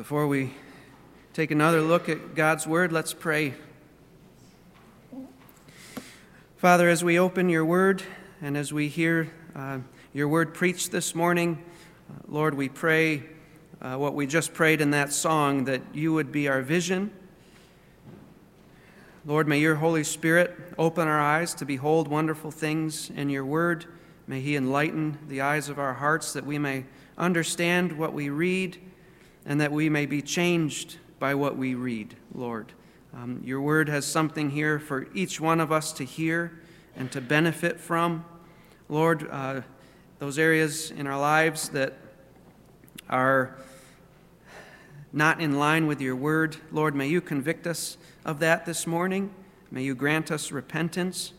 Before we take another look at God's Word, let's pray. Father, as we open your Word and as we hear uh, your Word preached this morning, uh, Lord, we pray uh, what we just prayed in that song that you would be our vision. Lord, may your Holy Spirit open our eyes to behold wonderful things in your Word. May he enlighten the eyes of our hearts that we may understand what we read and that we may be changed by what we read, Lord. Um, your word has something here for each one of us to hear and to benefit from. Lord, uh, those areas in our lives that are not in line with your word, Lord, may you convict us of that this morning. May you grant us repentance.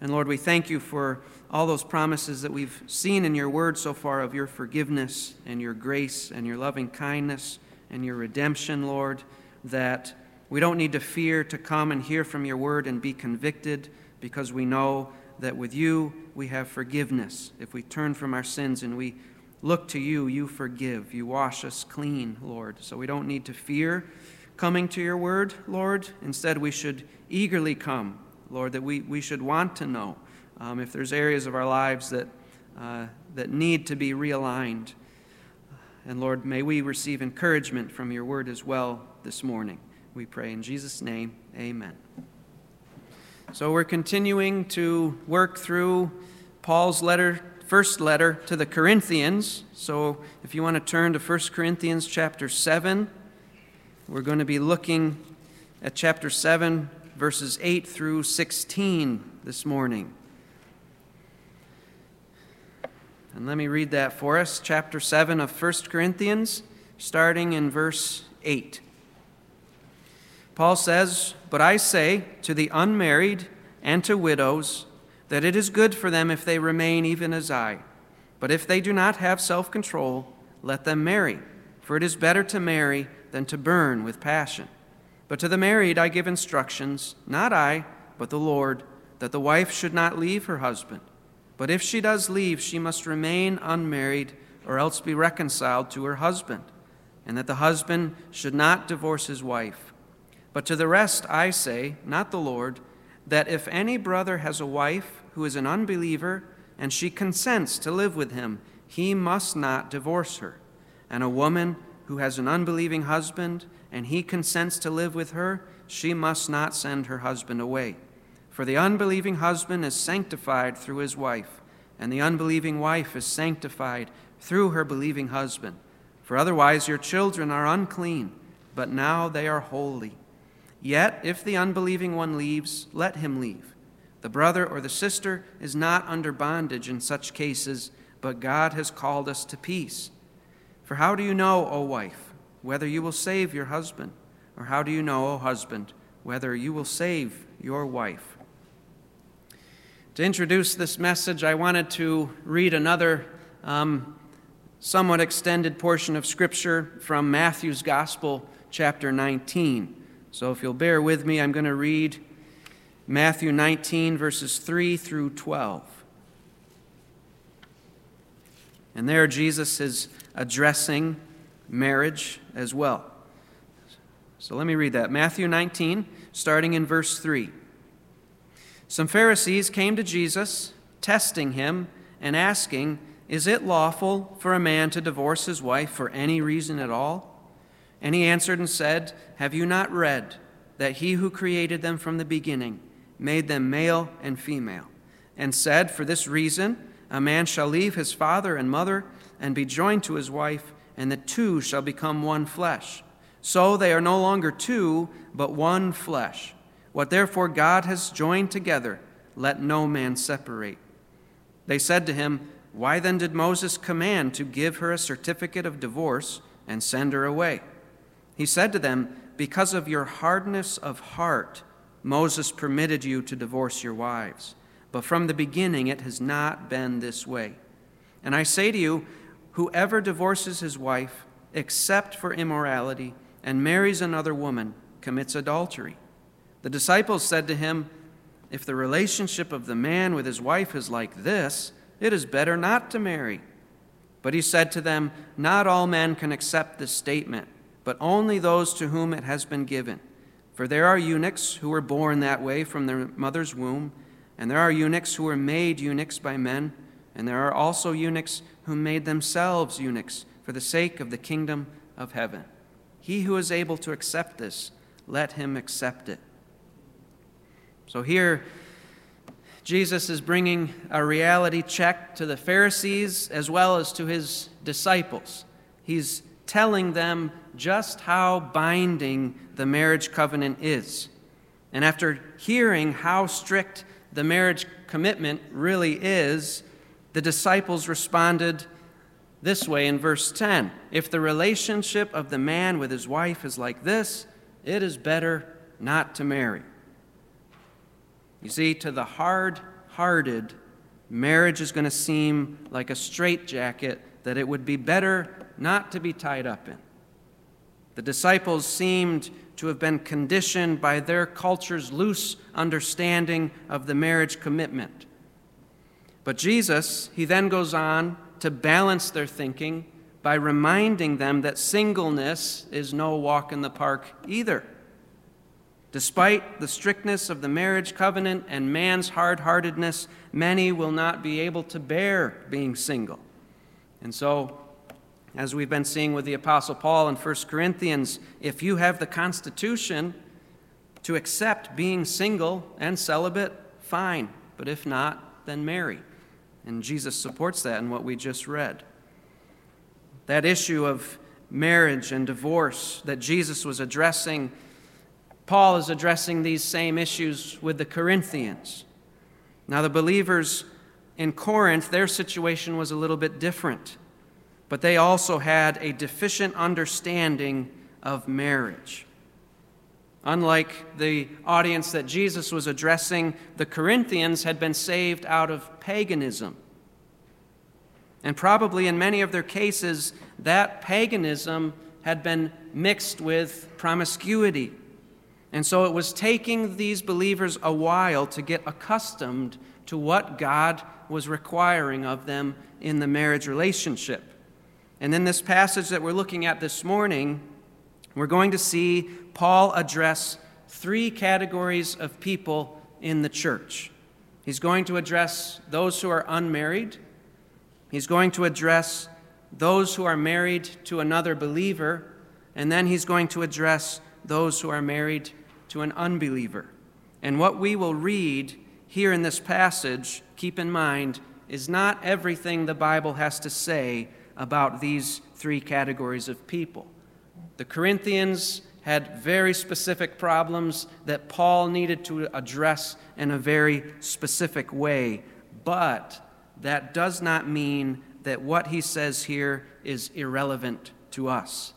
And Lord, we thank you for all those promises that we've seen in your word so far of your forgiveness and your grace and your loving kindness and your redemption, Lord, that we don't need to fear to come and hear from your word and be convicted because we know that with you we have forgiveness. If we turn from our sins and we look to you, you forgive. You wash us clean, Lord. So we don't need to fear coming to your word, Lord. Instead, we should eagerly come, Lord, that we, we should want to know um, if there's areas of our lives that, uh, that need to be realigned. And Lord, may we receive encouragement from your word as well this morning. We pray in Jesus' name, amen. So we're continuing to work through Paul's letter, first letter to the Corinthians. So if you want to turn to 1 Corinthians chapter 7, we're going to be looking at chapter 7, verses 8 through 16 this morning. And let me read that for us. Chapter 7 of 1 Corinthians, starting in verse 8. Paul says, But I say to the unmarried and to widows that it is good for them if they remain even as I. But if they do not have self control, let them marry, for it is better to marry than to burn with passion. But to the married I give instructions, not I, but the Lord, that the wife should not leave her husband. But if she does leave, she must remain unmarried or else be reconciled to her husband, and that the husband should not divorce his wife. But to the rest I say, not the Lord, that if any brother has a wife who is an unbeliever and she consents to live with him, he must not divorce her. And a woman who has an unbelieving husband and he consents to live with her, she must not send her husband away. For the unbelieving husband is sanctified through his wife, and the unbelieving wife is sanctified through her believing husband. For otherwise your children are unclean, but now they are holy. Yet if the unbelieving one leaves, let him leave. The brother or the sister is not under bondage in such cases, but God has called us to peace. For how do you know, O wife, whether you will save your husband? Or how do you know, O husband, whether you will save your wife? To introduce this message, I wanted to read another um, somewhat extended portion of Scripture from Matthew's Gospel, chapter 19. So if you'll bear with me, I'm going to read Matthew 19, verses 3 through 12. And there, Jesus is addressing marriage as well. So let me read that. Matthew 19, starting in verse 3. Some Pharisees came to Jesus, testing him and asking, Is it lawful for a man to divorce his wife for any reason at all? And he answered and said, Have you not read that he who created them from the beginning made them male and female, and said, For this reason, a man shall leave his father and mother and be joined to his wife, and the two shall become one flesh. So they are no longer two, but one flesh. What therefore God has joined together, let no man separate. They said to him, Why then did Moses command to give her a certificate of divorce and send her away? He said to them, Because of your hardness of heart, Moses permitted you to divorce your wives. But from the beginning it has not been this way. And I say to you, whoever divorces his wife, except for immorality, and marries another woman, commits adultery. The disciples said to him, If the relationship of the man with his wife is like this, it is better not to marry. But he said to them, Not all men can accept this statement, but only those to whom it has been given. For there are eunuchs who were born that way from their mother's womb, and there are eunuchs who were made eunuchs by men, and there are also eunuchs who made themselves eunuchs for the sake of the kingdom of heaven. He who is able to accept this, let him accept it. So here, Jesus is bringing a reality check to the Pharisees as well as to his disciples. He's telling them just how binding the marriage covenant is. And after hearing how strict the marriage commitment really is, the disciples responded this way in verse 10 If the relationship of the man with his wife is like this, it is better not to marry. You see, to the hard hearted, marriage is going to seem like a straitjacket that it would be better not to be tied up in. The disciples seemed to have been conditioned by their culture's loose understanding of the marriage commitment. But Jesus, he then goes on to balance their thinking by reminding them that singleness is no walk in the park either. Despite the strictness of the marriage covenant and man's hard heartedness, many will not be able to bear being single. And so, as we've been seeing with the Apostle Paul in 1 Corinthians, if you have the constitution to accept being single and celibate, fine. But if not, then marry. And Jesus supports that in what we just read. That issue of marriage and divorce that Jesus was addressing, Paul is addressing these same issues with the Corinthians. Now, the believers in Corinth, their situation was a little bit different but they also had a deficient understanding of marriage. Unlike the audience that Jesus was addressing, the Corinthians had been saved out of paganism. And probably in many of their cases, that paganism had been mixed with promiscuity. And so it was taking these believers a while to get accustomed to what God was requiring of them in the marriage relationship. And in this passage that we're looking at this morning, we're going to see Paul address three categories of people in the church. He's going to address those who are unmarried, he's going to address those who are married to another believer, and then he's going to address those who are married to an unbeliever. And what we will read here in this passage, keep in mind, is not everything the Bible has to say about these three categories of people. The Corinthians had very specific problems that Paul needed to address in a very specific way, but that does not mean that what he says here is irrelevant to us.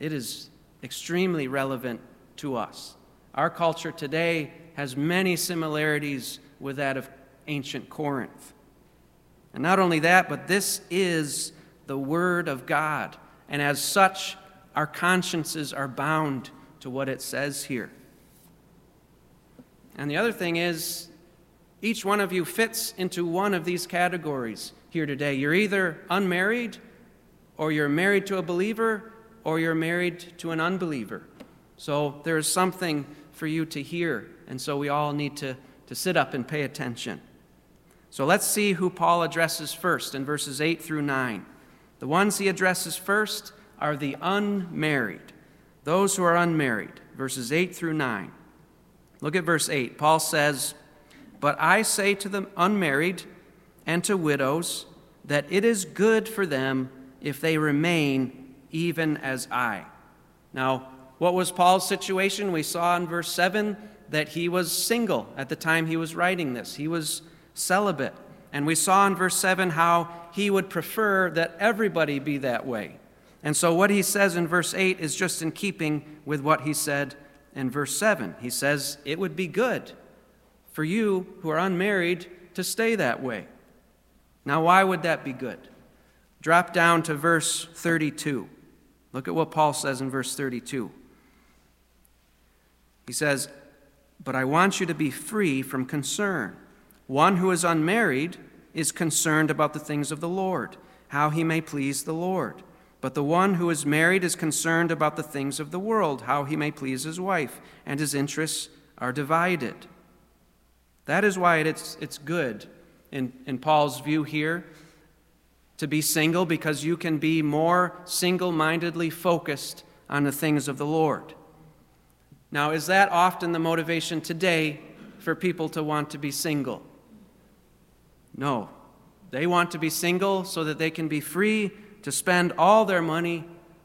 It is extremely relevant to us. Our culture today has many similarities with that of ancient Corinth. And not only that, but this is the Word of God. And as such, our consciences are bound to what it says here. And the other thing is, each one of you fits into one of these categories here today. You're either unmarried, or you're married to a believer, or you're married to an unbeliever. So there's something for you to hear, and so we all need to, to sit up and pay attention. So let's see who Paul addresses first in verses 8 through 9. The ones he addresses first are the unmarried, those who are unmarried, verses 8 through 9. Look at verse 8. Paul says, But I say to the unmarried and to widows that it is good for them if they remain even as I. Now, what was Paul's situation? We saw in verse 7 that he was single at the time he was writing this, he was celibate. And we saw in verse 7 how he would prefer that everybody be that way. And so what he says in verse 8 is just in keeping with what he said in verse 7. He says, It would be good for you who are unmarried to stay that way. Now, why would that be good? Drop down to verse 32. Look at what Paul says in verse 32. He says, But I want you to be free from concern. One who is unmarried is concerned about the things of the Lord, how he may please the Lord. But the one who is married is concerned about the things of the world, how he may please his wife, and his interests are divided. That is why it's, it's good, in, in Paul's view here, to be single, because you can be more single mindedly focused on the things of the Lord. Now, is that often the motivation today for people to want to be single? No. They want to be single so that they can be free to spend all their money,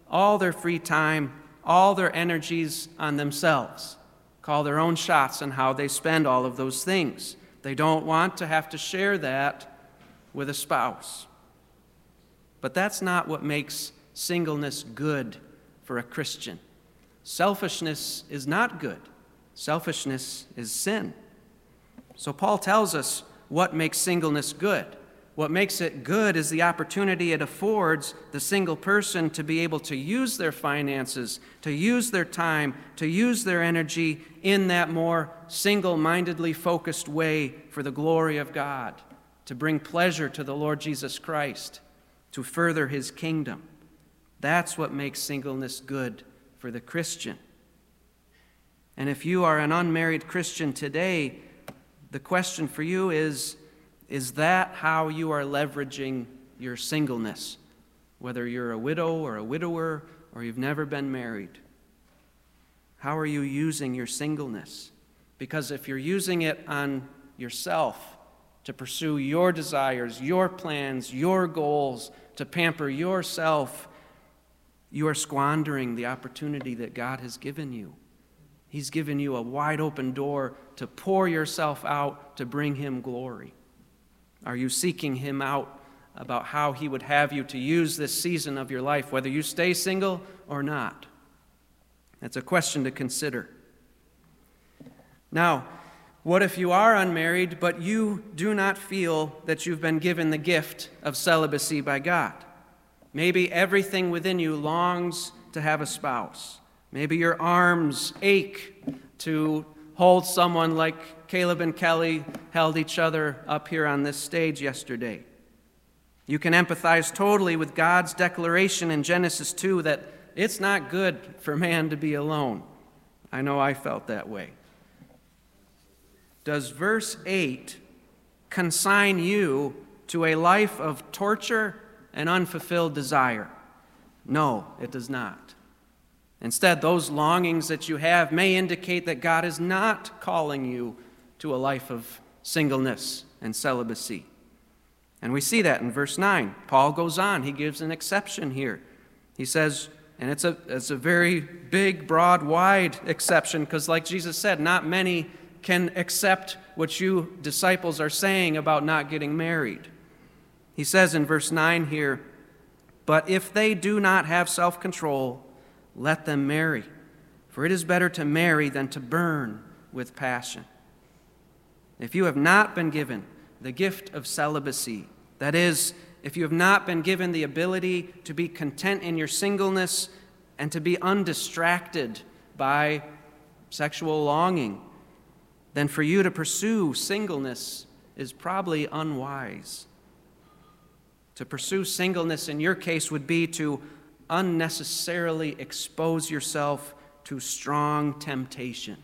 all their free time, all their energies on themselves, call their own shots on how they spend all of those things. They don't want to have to share that with a spouse. But that's not what makes singleness good for a Christian. Selfishness is not good, selfishness is sin. So Paul tells us what makes singleness good. What makes it good is the opportunity it affords the single person to be able to use their finances, to use their time, to use their energy in that more single mindedly focused way for the glory of God, to bring pleasure to the Lord Jesus Christ, to further his kingdom. That's what makes singleness good for the Christian. And if you are an unmarried Christian today, the question for you is is that how you are leveraging your singleness? Whether you're a widow or a widower or you've never been married. How are you using your singleness? Because if you're using it on yourself to pursue your desires, your plans, your goals, to pamper yourself, you are squandering the opportunity that God has given you. He's given you a wide open door to pour yourself out to bring Him glory. Are you seeking Him out about how He would have you to use this season of your life, whether you stay single or not? That's a question to consider. Now, what if you are unmarried, but you do not feel that you've been given the gift of celibacy by God? Maybe everything within you longs to have a spouse. Maybe your arms ache to hold someone like Caleb and Kelly held each other up here on this stage yesterday. You can empathize totally with God's declaration in Genesis 2 that it's not good for man to be alone. I know I felt that way. Does verse 8 consign you to a life of torture and unfulfilled desire? No, it does not. Instead, those longings that you have may indicate that God is not calling you to a life of singleness and celibacy. And we see that in verse 9. Paul goes on, he gives an exception here. He says, and it's a, it's a very big, broad, wide exception because, like Jesus said, not many can accept what you disciples are saying about not getting married. He says in verse 9 here, But if they do not have self control, let them marry. For it is better to marry than to burn with passion. If you have not been given the gift of celibacy, that is, if you have not been given the ability to be content in your singleness and to be undistracted by sexual longing, then for you to pursue singleness is probably unwise. To pursue singleness in your case would be to unnecessarily expose yourself to strong temptation.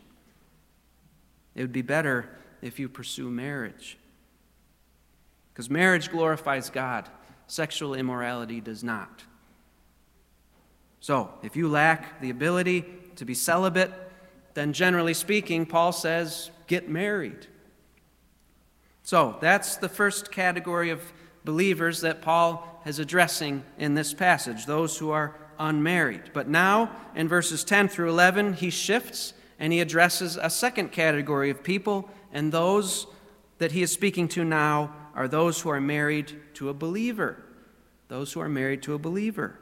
It would be better if you pursue marriage. Because marriage glorifies God, sexual immorality does not. So, if you lack the ability to be celibate, then generally speaking, Paul says, get married. So, that's the first category of believers that Paul is addressing in this passage, those who are unmarried. But now, in verses 10 through 11, he shifts and he addresses a second category of people, and those that he is speaking to now are those who are married to a believer. Those who are married to a believer.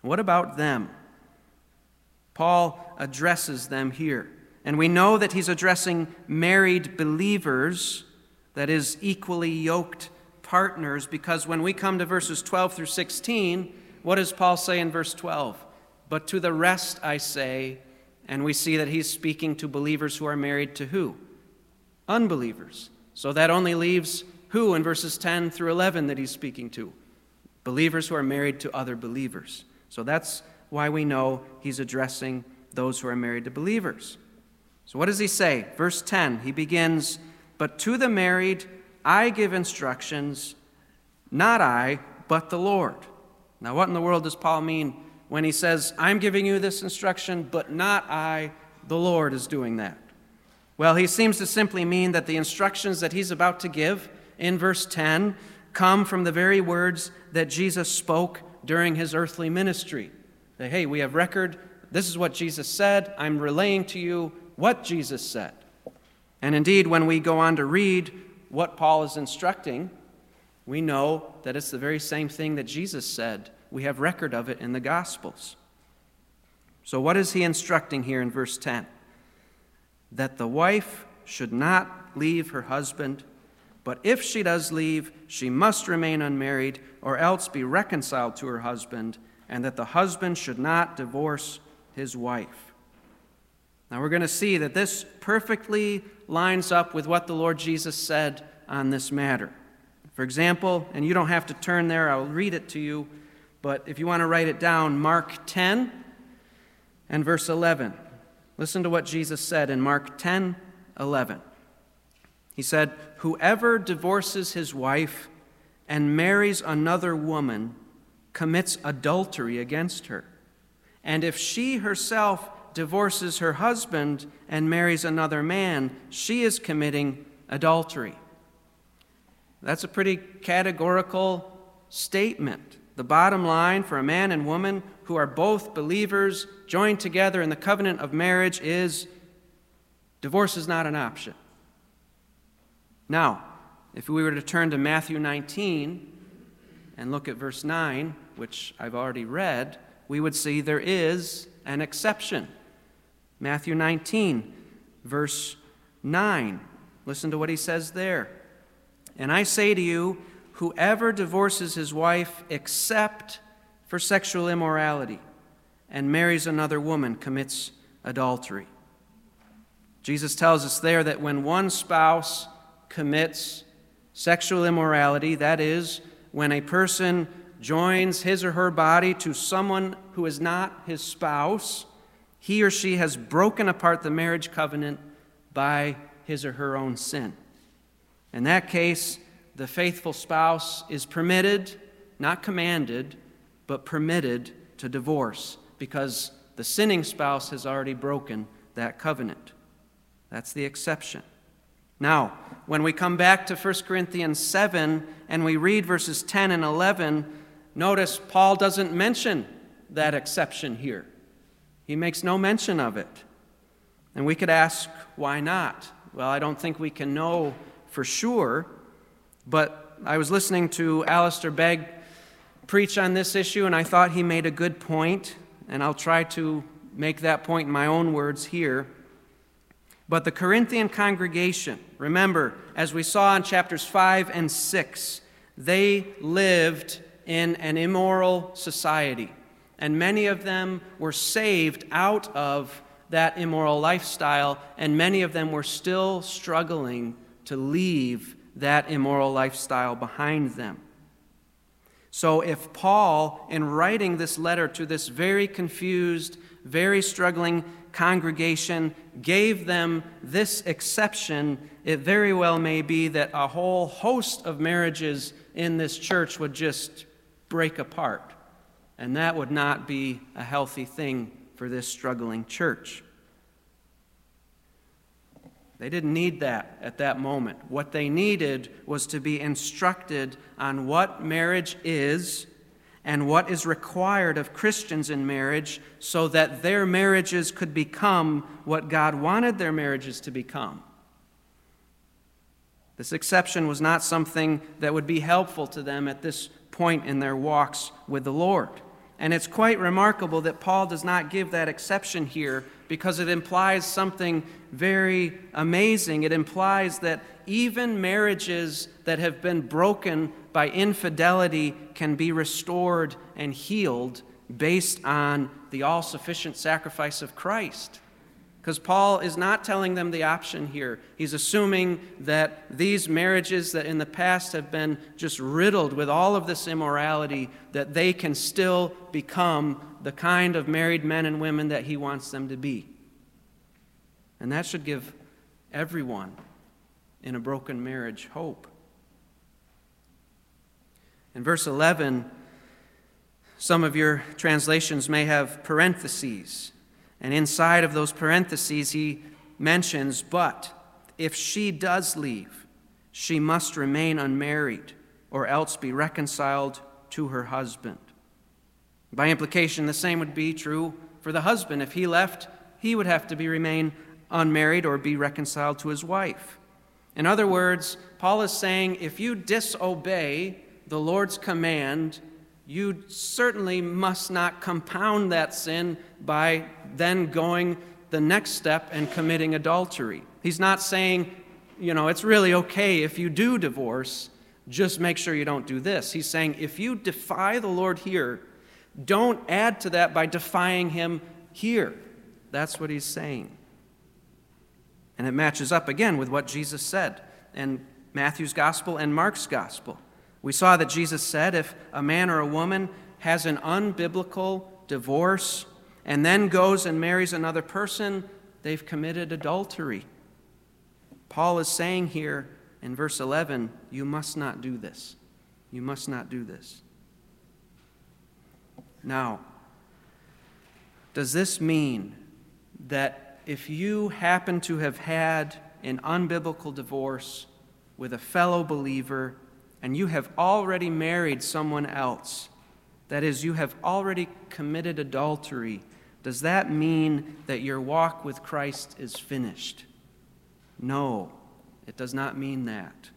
What about them? Paul addresses them here. And we know that he's addressing married believers, that is, equally yoked partners because when we come to verses 12 through 16, what does Paul say in verse 12? But to the rest I say, and we see that he's speaking to believers who are married to who? Unbelievers. So that only leaves who in verses 10 through 11 that he's speaking to? believers who are married to other believers. So that's why we know he's addressing those who are married to believers. So, what does he say? Verse 10, he begins, But to the married I give instructions, not I, but the Lord. Now, what in the world does Paul mean when he says, I'm giving you this instruction, but not I, the Lord is doing that? Well, he seems to simply mean that the instructions that he's about to give in verse 10 come from the very words that Jesus spoke during his earthly ministry. That, hey, we have record. This is what Jesus said. I'm relaying to you what Jesus said. And indeed, when we go on to read what Paul is instructing, we know that it's the very same thing that Jesus said. We have record of it in the Gospels. So, what is he instructing here in verse 10? That the wife should not leave her husband, but if she does leave, she must remain unmarried or else be reconciled to her husband, and that the husband should not divorce his wife. Now we're going to see that this perfectly lines up with what the Lord Jesus said on this matter. For example, and you don't have to turn there, I'll read it to you, but if you want to write it down, Mark 10 and verse 11. Listen to what Jesus said in Mark 10 11. He said, Whoever divorces his wife and marries another woman commits adultery against her. And if she herself divorces her husband and marries another man, she is committing adultery. That's a pretty categorical statement. The bottom line for a man and woman who are both believers joined together in the covenant of marriage is divorce is not an option. Now, if we were to turn to Matthew 19 and look at verse 9, which I've already read, we would see there is an exception. Matthew 19, verse 9. Listen to what he says there. And I say to you, whoever divorces his wife except for sexual immorality and marries another woman commits adultery. Jesus tells us there that when one spouse commits sexual immorality, that is, when a person joins his or her body to someone who is not his spouse, he or she has broken apart the marriage covenant by his or her own sin. In that case, the faithful spouse is permitted, not commanded, but permitted to divorce because the sinning spouse has already broken that covenant. That's the exception. Now, when we come back to 1 Corinthians 7 and we read verses 10 and 11, notice Paul doesn't mention that exception here. He makes no mention of it. And we could ask, why not? Well, I don't think we can know for sure, but I was listening to Alistair Begg preach on this issue, and I thought he made a good point, and I'll try to make that point in my own words here. But the Corinthian congregation, remember, as we saw in chapters 5 and 6, they lived in an immoral society and many of them were saved out of that immoral lifestyle, and many of them were still struggling to leave that immoral lifestyle behind them. So, if Paul, in writing this letter to this very confused, very struggling congregation, gave them this exception, it very well may be that a whole host of marriages in this church would just break apart and that would not be a healthy thing for this struggling church. They didn't need that at that moment. What they needed was to be instructed on what marriage is and what is required of Christians in marriage so that their marriages could become what God wanted their marriages to become. This exception was not something that would be helpful to them at this point in their walks with the Lord. And it's quite remarkable that Paul does not give that exception here because it implies something very amazing. It implies that even marriages that have been broken by infidelity can be restored and healed based on the all sufficient sacrifice of Christ. Because Paul is not telling them the option here. He's assuming that these marriages that in the past have been just riddled with all of this immorality, that they can still become the kind of married men and women that he wants them to be. And that should give everyone in a broken marriage hope. In verse 11, some of your translations may have parentheses. And inside of those parentheses, he mentions, but if she does leave, she must remain unmarried or else be reconciled to her husband. By implication, the same would be true for the husband. If he left, he would have to be remain unmarried or be reconciled to his wife. In other words, Paul is saying if you disobey the Lord's command, you certainly must not compound that sin by then going the next step and committing adultery. He's not saying, you know, it's really okay if you do divorce, just make sure you don't do this. He's saying, if you defy the Lord here, don't add to that by defying him here. That's what he's saying. And it matches up again with what Jesus said in Matthew's gospel and Mark's gospel. We saw that Jesus said if a man or a woman has an unbiblical divorce and then goes and marries another person, they've committed adultery. Paul is saying here in verse 11, you must not do this. You must not do this. Now, does this mean that if you happen to have had an unbiblical divorce with a fellow believer and you have already married someone else, that is, you have already committed adultery, does that mean that your walk with Christ is finished? No, it does not mean that.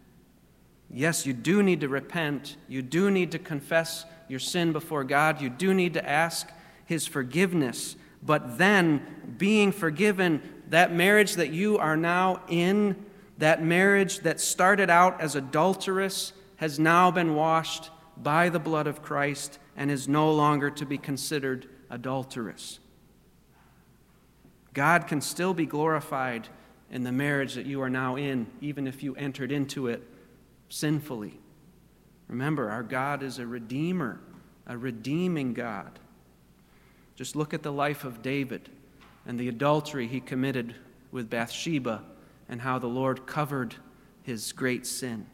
Yes, you do need to repent. You do need to confess your sin before God. You do need to ask His forgiveness. But then, being forgiven, that marriage that you are now in, that marriage that started out as adulterous, has now been washed by the blood of Christ and is no longer to be considered adulterous. God can still be glorified in the marriage that you are now in, even if you entered into it sinfully. Remember, our God is a redeemer, a redeeming God. Just look at the life of David and the adultery he committed with Bathsheba and how the Lord covered his great sin.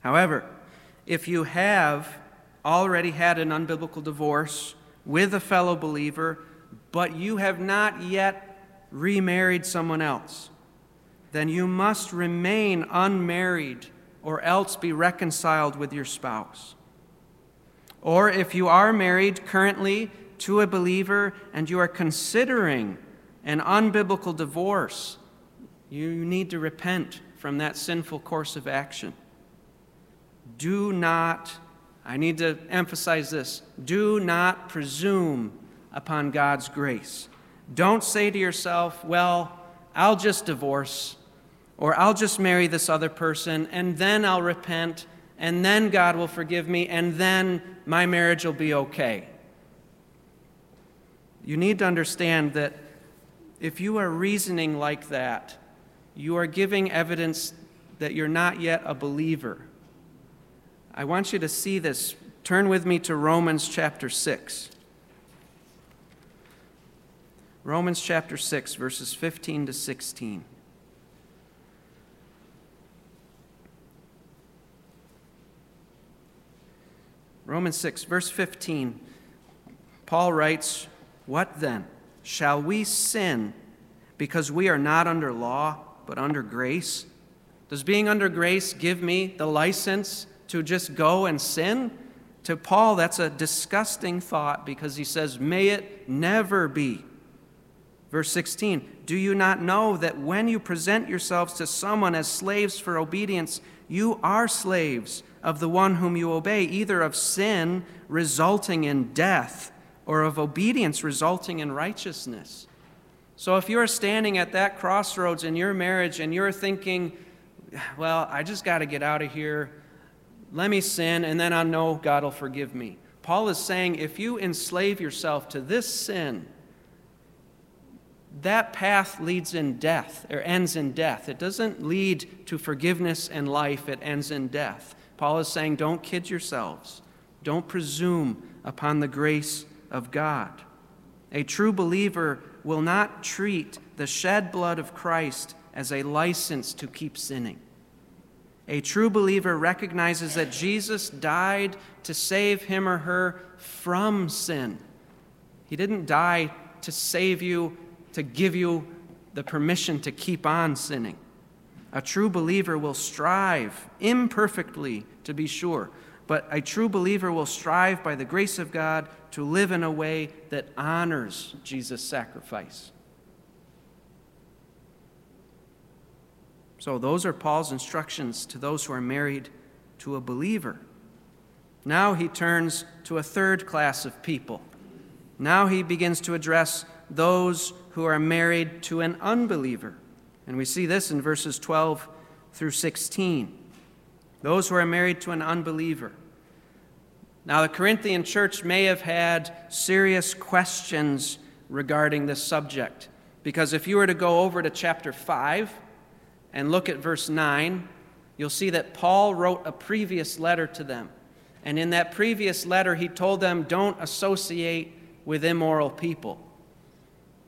However, if you have already had an unbiblical divorce with a fellow believer, but you have not yet remarried someone else, then you must remain unmarried or else be reconciled with your spouse. Or if you are married currently to a believer and you are considering an unbiblical divorce, you need to repent from that sinful course of action. Do not, I need to emphasize this, do not presume upon God's grace. Don't say to yourself, well, I'll just divorce, or I'll just marry this other person, and then I'll repent, and then God will forgive me, and then my marriage will be okay. You need to understand that if you are reasoning like that, you are giving evidence that you're not yet a believer. I want you to see this. Turn with me to Romans chapter 6. Romans chapter 6, verses 15 to 16. Romans 6, verse 15, Paul writes, What then? Shall we sin because we are not under law, but under grace? Does being under grace give me the license to just go and sin? To Paul, that's a disgusting thought because he says, May it never be. Verse 16 Do you not know that when you present yourselves to someone as slaves for obedience, you are slaves of the one whom you obey, either of sin resulting in death or of obedience resulting in righteousness? So if you're standing at that crossroads in your marriage and you're thinking, well, I just got to get out of here let me sin, and then I know God will forgive me. Paul is saying if you enslave yourself to this sin, that path leads in death or ends in death. It doesn't lead to forgiveness and life, it ends in death. Paul is saying, don't kid yourselves. Don't presume upon the grace of God. A true believer will not treat the shed blood of Christ as a license to keep sinning. A true believer recognizes that Jesus died to save him or her from sin. He didn't die to save you, to give you the permission to keep on sinning. A true believer will strive, imperfectly to be sure, but a true believer will strive by the grace of God to live in a way that honors Jesus' sacrifice. So, those are Paul's instructions to those who are married to a believer. Now he turns to a third class of people. Now he begins to address those who are married to an unbeliever. And we see this in verses 12 through 16. Those who are married to an unbeliever. Now, the Corinthian church may have had serious questions regarding this subject, because if you were to go over to chapter 5 and look at verse 9, you'll see that Paul wrote a previous letter to them. And in that previous letter, he told them, don't associate with immoral people.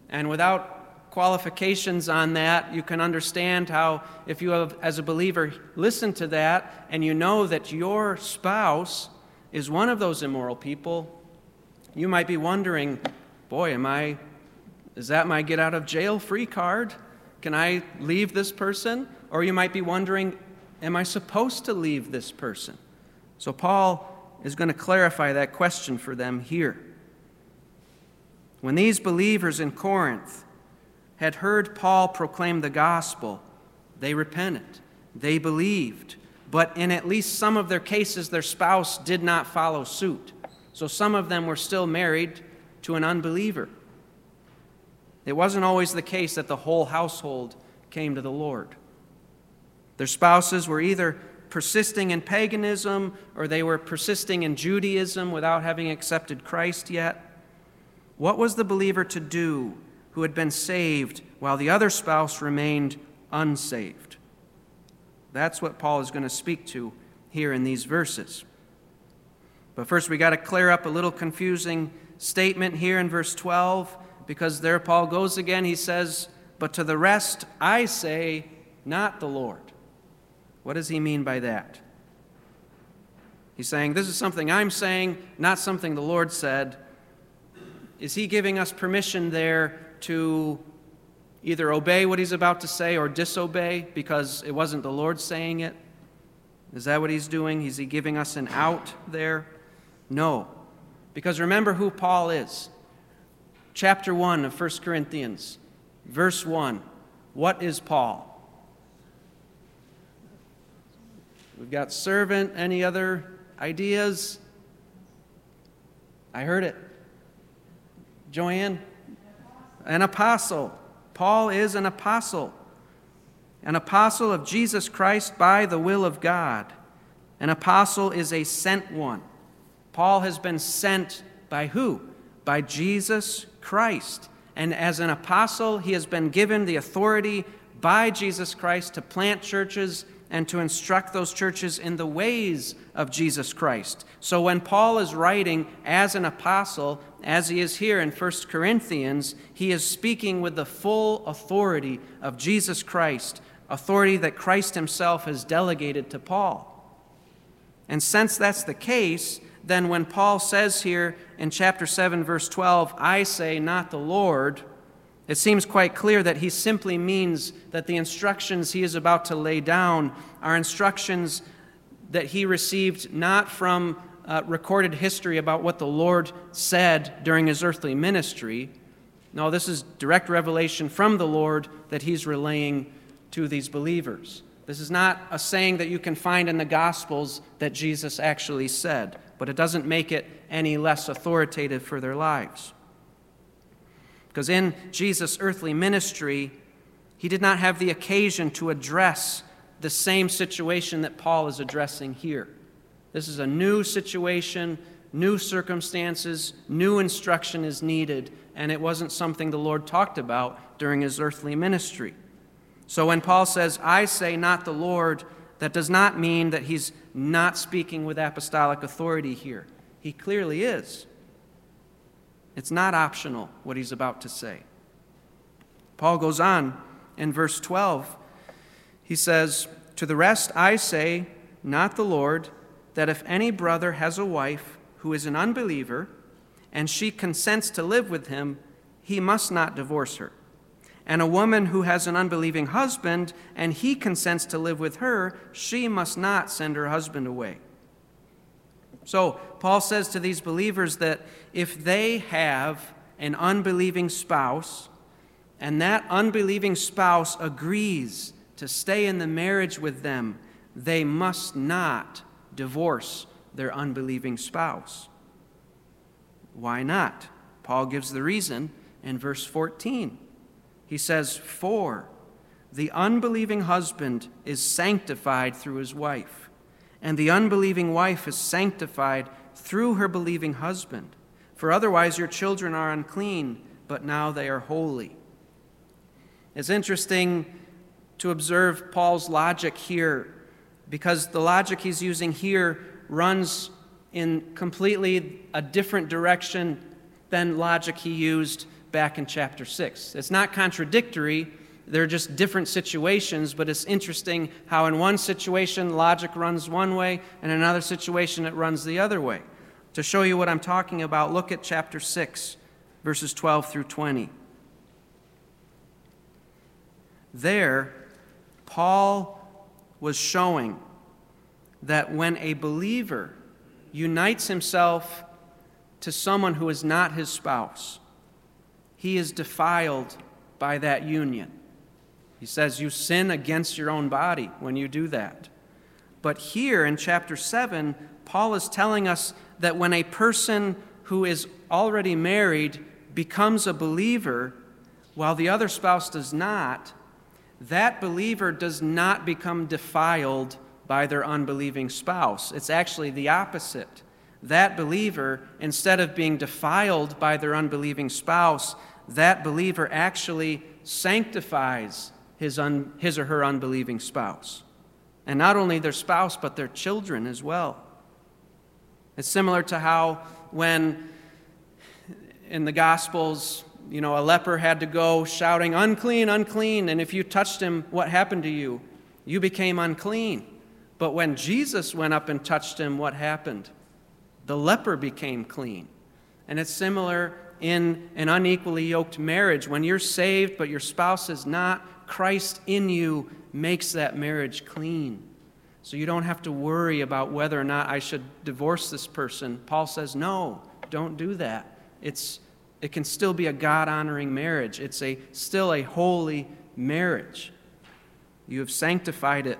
And without qualifications on that, you can understand how, if you have, as a believer, listened to that and you know that your spouse is one of those immoral people, you might be wondering, boy, am I, is that my get out of jail free card? Can I leave this person? Or you might be wondering, am I supposed to leave this person? So Paul is going to clarify that question for them here. When these believers in Corinth had heard Paul proclaim the gospel, they repented. They believed but in at least some of their cases, their spouse did not follow suit. So some of them were still married to an unbeliever. It wasn't always the case that the whole household came to the Lord. Their spouses were either persisting in paganism or they were persisting in Judaism without having accepted Christ yet. What was the believer to do who had been saved while the other spouse remained unsaved? That's what Paul is going to speak to here in these verses. But first, we got to clear up a little confusing statement here in verse 12, because there Paul goes again. He says, But to the rest I say, not the Lord. What does he mean by that? He's saying, This is something I'm saying, not something the Lord said. Is he giving us permission there to either obey what he's about to say or disobey because it wasn't the Lord saying it? Is that what he's doing? Is he giving us an out there? No. Because remember who Paul is. Chapter 1 of 1 Corinthians, verse 1. What is Paul? We've got servant. Any other ideas? I heard it. Joanne? An apostle. Paul is an apostle, an apostle of Jesus Christ by the will of God. An apostle is a sent one. Paul has been sent by who? By Jesus Christ. And as an apostle, he has been given the authority by Jesus Christ to plant churches and to instruct those churches in the ways of Jesus Christ. So when Paul is writing as an apostle, as he is here in 1 Corinthians, he is speaking with the full authority of Jesus Christ, authority that Christ himself has delegated to Paul. And since that's the case, then when Paul says here in chapter 7, verse 12, I say, not the Lord, it seems quite clear that he simply means that the instructions he is about to lay down are instructions that he received not from uh, recorded history about what the Lord said during his earthly ministry. No, this is direct revelation from the Lord that he's relaying to these believers. This is not a saying that you can find in the Gospels that Jesus actually said, but it doesn't make it any less authoritative for their lives. Because in Jesus' earthly ministry, he did not have the occasion to address the same situation that Paul is addressing here. This is a new situation new circumstances, new instruction is needed, and it wasn't something the Lord talked about during his earthly ministry. So when Paul says, I say not the Lord, that does not mean that he's not speaking with apostolic authority here. He clearly is. It's not optional what he's about to say. Paul goes on in verse 12. He says, To the rest I say, not the Lord, that if any brother has a wife who is an unbeliever, and she consents to live with him, he must not divorce her. And a woman who has an unbelieving husband, and he consents to live with her, she must not send her husband away. So, Paul says to these believers that if they have an unbelieving spouse, and that unbelieving spouse agrees to stay in the marriage with them, they must not divorce their unbelieving spouse. Why not? Paul gives the reason in verse 14. He says, For the unbelieving husband is sanctified through his wife, and the unbelieving wife is sanctified through her believing husband. For otherwise your children are unclean, but now they are holy. It's interesting to observe Paul's logic here because the logic he's using here runs in completely a different direction than logic he used back in chapter 6. It's not contradictory, they're just different situations, but it's interesting how in one situation logic runs one way, and in another situation it runs the other way. To show you what I'm talking about, look at chapter 6, verses 12 through 20. There, Paul was showing that when a believer unites himself to someone who is not his spouse, he is defiled by that union. He says you sin against your own body when you do that. But here in chapter 7, Paul is telling us that when a person who is already married becomes a believer, while the other spouse does not, that believer does not become defiled by their unbelieving spouse. It's actually the opposite. That believer, instead of being defiled by their unbelieving spouse, that believer actually sanctifies his, un, his or her unbelieving spouse. And not only their spouse, but their children as well. It's similar to how when in the Gospels, you know, a leper had to go shouting, unclean, unclean, and if you touched him, what happened to you? You became unclean. But when Jesus went up and touched him, what happened? The leper became clean. And it's similar in an unequally yoked marriage. When you're saved but your spouse is not, Christ in you makes that marriage clean. So you don't have to worry about whether or not I should divorce this person. Paul says, no, don't do that. It's, it can still be a God honoring marriage, it's a, still a holy marriage. You have sanctified it.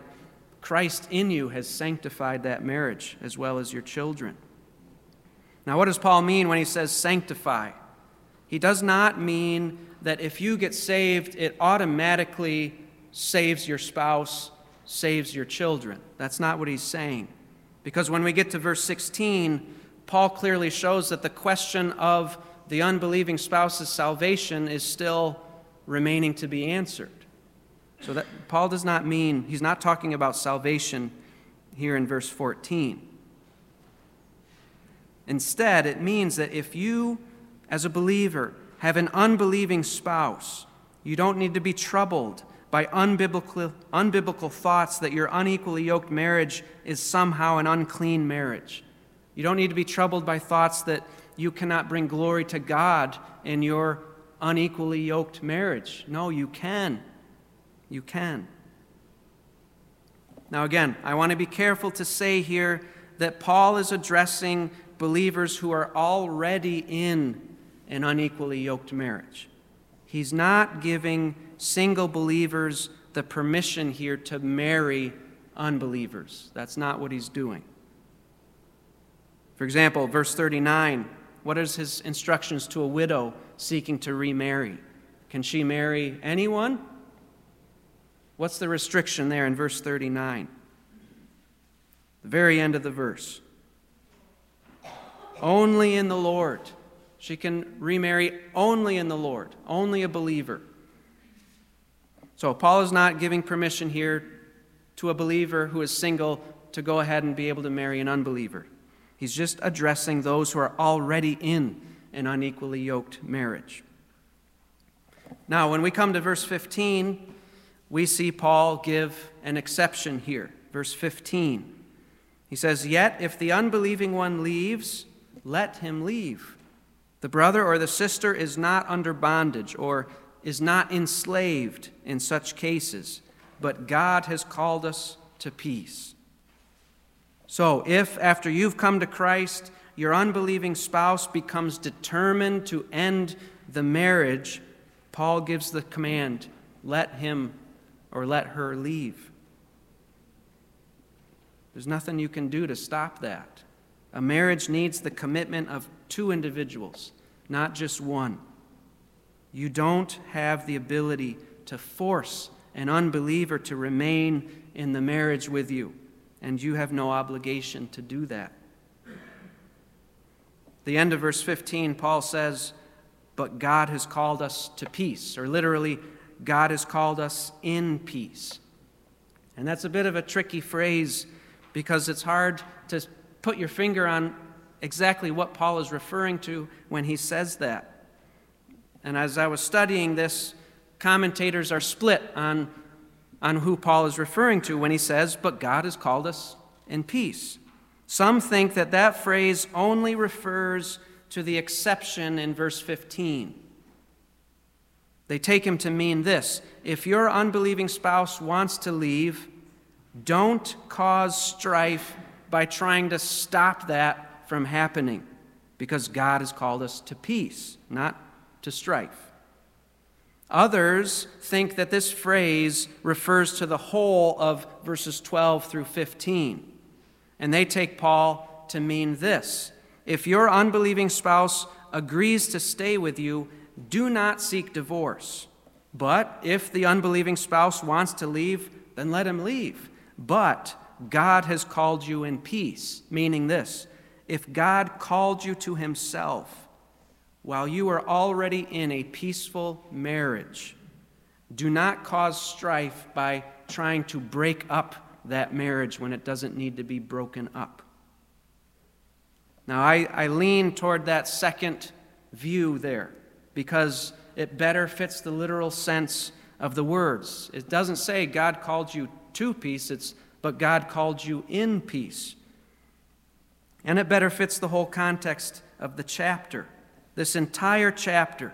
Christ in you has sanctified that marriage as well as your children. Now, what does Paul mean when he says sanctify? He does not mean that if you get saved, it automatically saves your spouse, saves your children. That's not what he's saying. Because when we get to verse 16, Paul clearly shows that the question of the unbelieving spouse's salvation is still remaining to be answered. So that Paul does not mean, he's not talking about salvation here in verse 14. Instead, it means that if you as a believer, have an unbelieving spouse, you don't need to be troubled by unbiblical, unbiblical thoughts that your unequally yoked marriage is somehow an unclean marriage. You don't need to be troubled by thoughts that you cannot bring glory to God in your unequally yoked marriage. No, you can. You can. Now, again, I want to be careful to say here that Paul is addressing believers who are already in an unequally yoked marriage. He's not giving single believers the permission here to marry unbelievers. That's not what he's doing. For example, verse 39 what is his instructions to a widow seeking to remarry? Can she marry anyone? What's the restriction there in verse 39? The very end of the verse. only in the Lord. She can remarry only in the Lord, only a believer. So, Paul is not giving permission here to a believer who is single to go ahead and be able to marry an unbeliever. He's just addressing those who are already in an unequally yoked marriage. Now, when we come to verse 15, we see Paul give an exception here. Verse 15. He says, Yet if the unbelieving one leaves, let him leave. The brother or the sister is not under bondage or is not enslaved in such cases, but God has called us to peace. So, if after you've come to Christ, your unbelieving spouse becomes determined to end the marriage, Paul gives the command let him or let her leave. There's nothing you can do to stop that. A marriage needs the commitment of two individuals, not just one. You don't have the ability to force an unbeliever to remain in the marriage with you, and you have no obligation to do that. The end of verse 15, Paul says, But God has called us to peace, or literally, God has called us in peace. And that's a bit of a tricky phrase because it's hard to put your finger on exactly what Paul is referring to when he says that. And as I was studying this, commentators are split on, on who Paul is referring to when he says, But God has called us in peace. Some think that that phrase only refers to the exception in verse 15. They take him to mean this if your unbelieving spouse wants to leave, don't cause strife by trying to stop that from happening because God has called us to peace, not to strife. Others think that this phrase refers to the whole of verses 12 through 15. And they take Paul to mean this If your unbelieving spouse agrees to stay with you, do not seek divorce. But if the unbelieving spouse wants to leave, then let him leave. But God has called you in peace, meaning this if God called you to himself while you are already in a peaceful marriage, do not cause strife by trying to break up that marriage when it doesn't need to be broken up. Now, I, I lean toward that second view there because it better fits the literal sense of the words. It doesn't say God called you to peace, it's but God called you in peace. And it better fits the whole context of the chapter. This entire chapter,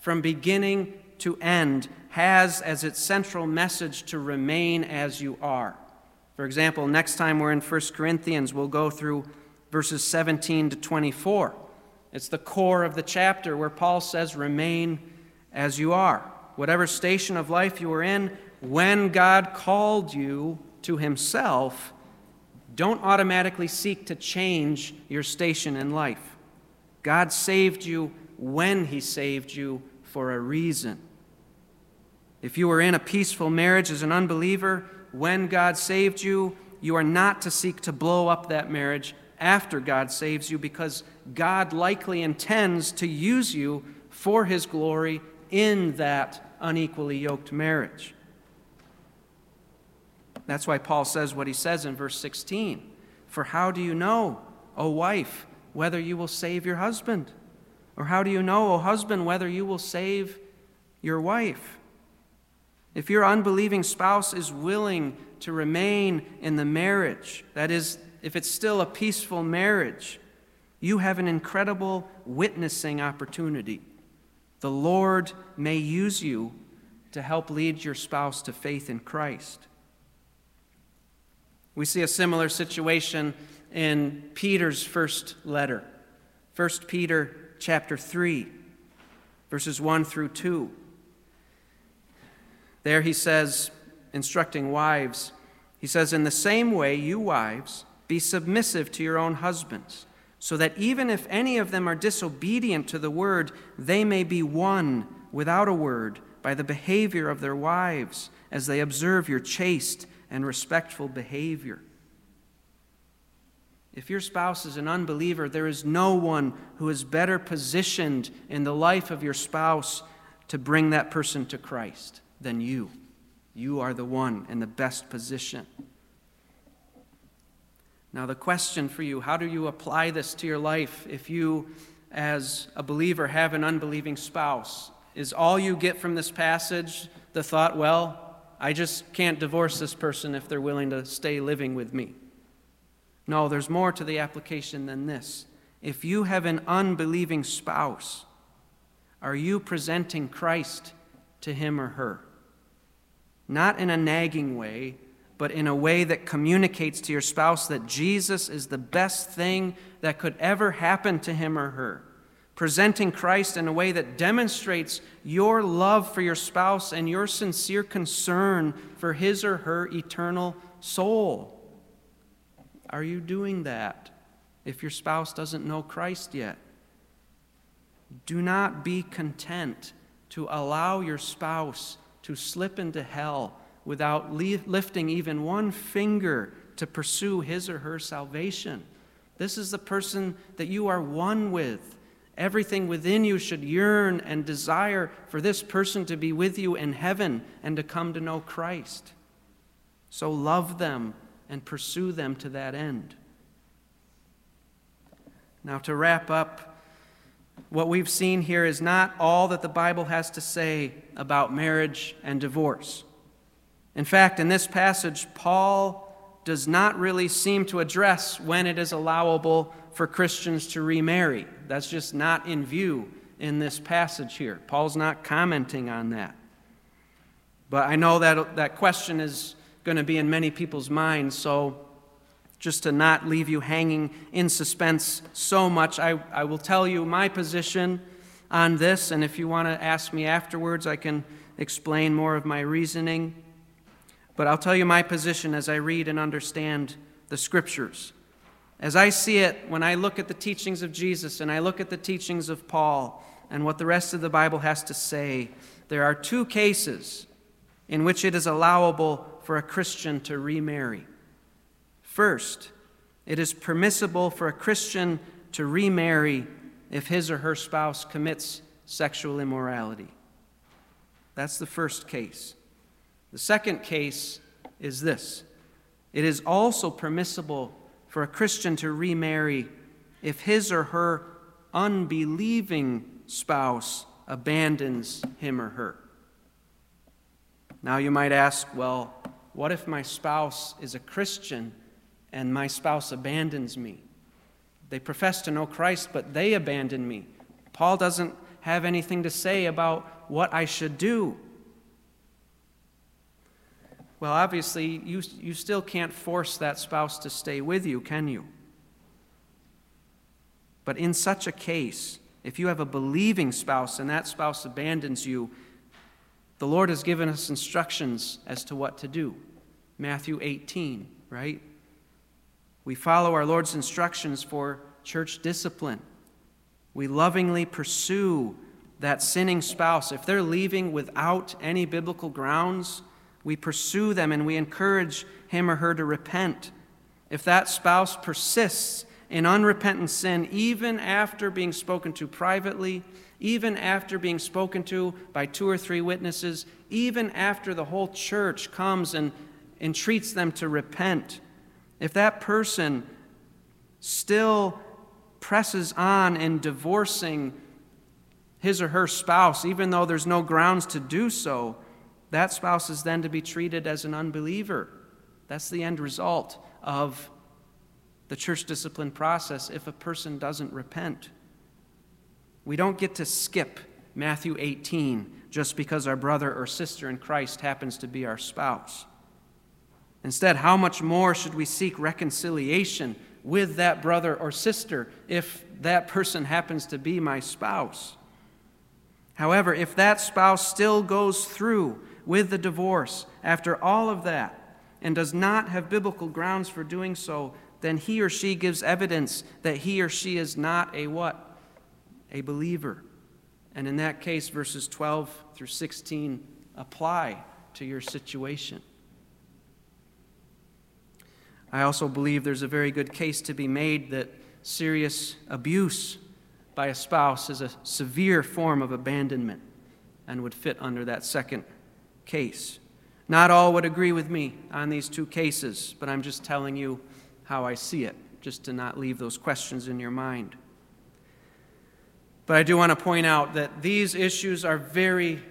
from beginning to end, has as its central message to remain as you are. For example, next time we're in 1 Corinthians, we'll go through verses 17 to 24. It's the core of the chapter where Paul says, Remain as you are. Whatever station of life you are in, when God called you to Himself, don't automatically seek to change your station in life. God saved you when He saved you for a reason. If you were in a peaceful marriage as an unbeliever, when God saved you, you are not to seek to blow up that marriage after God saves you because God likely intends to use you for His glory in that unequally yoked marriage. That's why Paul says what he says in verse 16 For how do you know, O wife, whether you will save your husband? Or how do you know, O husband, whether you will save your wife? If your unbelieving spouse is willing to remain in the marriage, that is, if it's still a peaceful marriage, you have an incredible witnessing opportunity. The Lord may use you to help lead your spouse to faith in Christ. We see a similar situation in Peter's first letter. 1 Peter chapter 3, verses 1 through 2. There he says, instructing wives, he says, In the same way, you wives, be submissive to your own husbands, so that even if any of them are disobedient to the word, they may be won without a word by the behavior of their wives, as they observe your chaste and respectful behavior. If your spouse is an unbeliever, there is no one who is better positioned in the life of your spouse to bring that person to Christ than you. You are the one in the best position. Now, the question for you how do you apply this to your life if you, as a believer, have an unbelieving spouse? Is all you get from this passage the thought, well, I just can't divorce this person if they're willing to stay living with me? No, there's more to the application than this. If you have an unbelieving spouse, are you presenting Christ to him or her? Not in a nagging way, but in a way that communicates to your spouse that Jesus is the best thing that could ever happen to him or her. Presenting Christ in a way that demonstrates your love for your spouse and your sincere concern for his or her eternal soul. Are you doing that if your spouse doesn't know Christ yet? Do not be content to allow your spouse to slip into hell without lifting even one finger to pursue his or her salvation. This is the person that you are one with. Everything within you should yearn and desire for this person to be with you in heaven and to come to know Christ. So love them and pursue them to that end. Now, to wrap up, what we've seen here is not all that the Bible has to say about marriage and divorce. In fact, in this passage, Paul does not really seem to address when it is allowable for Christians to remarry. That's just not in view in this passage here. Paul's not commenting on that. But I know that that question is going to be in many people's minds. So, just to not leave you hanging in suspense so much, I, I will tell you my position on this. And if you want to ask me afterwards, I can explain more of my reasoning. But I'll tell you my position as I read and understand the scriptures. As I see it, when I look at the teachings of Jesus and I look at the teachings of Paul and what the rest of the Bible has to say, there are two cases in which it is allowable for a Christian to remarry. First, it is permissible for a Christian to remarry if his or her spouse commits sexual immorality. That's the first case. The second case is this it is also permissible for a Christian to remarry if his or her unbelieving spouse abandons him or her. Now you might ask, well, what if my spouse is a Christian and my spouse abandons me? They profess to know Christ, but they abandon me. Paul doesn't have anything to say about what I should do. Well, obviously, you, you still can't force that spouse to stay with you, can you? But in such a case, if you have a believing spouse and that spouse abandons you, the Lord has given us instructions as to what to do. Matthew 18, right? We follow our Lord's instructions for church discipline. We lovingly pursue that sinning spouse. If they're leaving without any biblical grounds, we pursue them and we encourage him or her to repent. If that spouse persists in unrepentant sin, even after being spoken to privately, even after being spoken to by two or three witnesses, even after the whole church comes and entreats them to repent, if that person still presses on in divorcing his or her spouse, even though there's no grounds to do so, that spouse is then to be treated as an unbeliever. That's the end result of the church discipline process if a person doesn't repent. We don't get to skip Matthew 18 just because our brother or sister in Christ happens to be our spouse. Instead, how much more should we seek reconciliation with that brother or sister if that person happens to be my spouse? However, if that spouse still goes through with the divorce after all of that and does not have biblical grounds for doing so, then he or she gives evidence that he or she is not a what? a believer. And in that case, verses 12 through 16 apply to your situation. I also believe there's a very good case to be made that serious abuse by a spouse is a severe form of abandonment and would fit under that second case. Not all would agree with me on these two cases, but I'm just telling you how I see it, just to not leave those questions in your mind. But I do want to point out that these issues are very,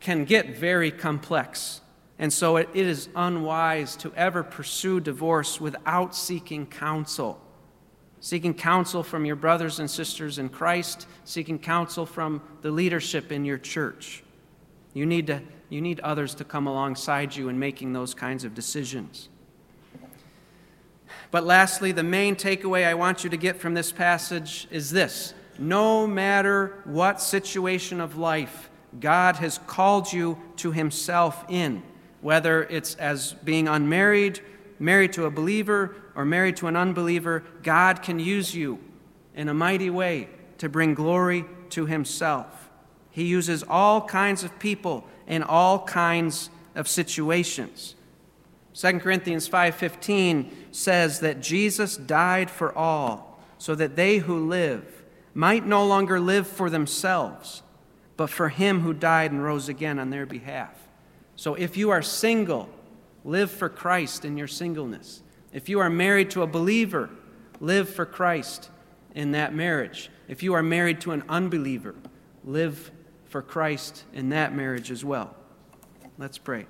can get very complex. And so it, it is unwise to ever pursue divorce without seeking counsel. Seeking counsel from your brothers and sisters in Christ, seeking counsel from the leadership in your church. You need, to, you need others to come alongside you in making those kinds of decisions. But lastly, the main takeaway I want you to get from this passage is this no matter what situation of life God has called you to Himself in, whether it's as being unmarried, married to a believer, or married to an unbeliever, God can use you in a mighty way to bring glory to Himself. He uses all kinds of people in all kinds of situations. 2 Corinthians 5:15 says that Jesus died for all so that they who live might no longer live for themselves, but for him who died and rose again on their behalf. So if you are single, live for Christ in your singleness. If you are married to a believer, live for Christ in that marriage. If you are married to an unbeliever, live for Christ in that marriage as well. Let's pray.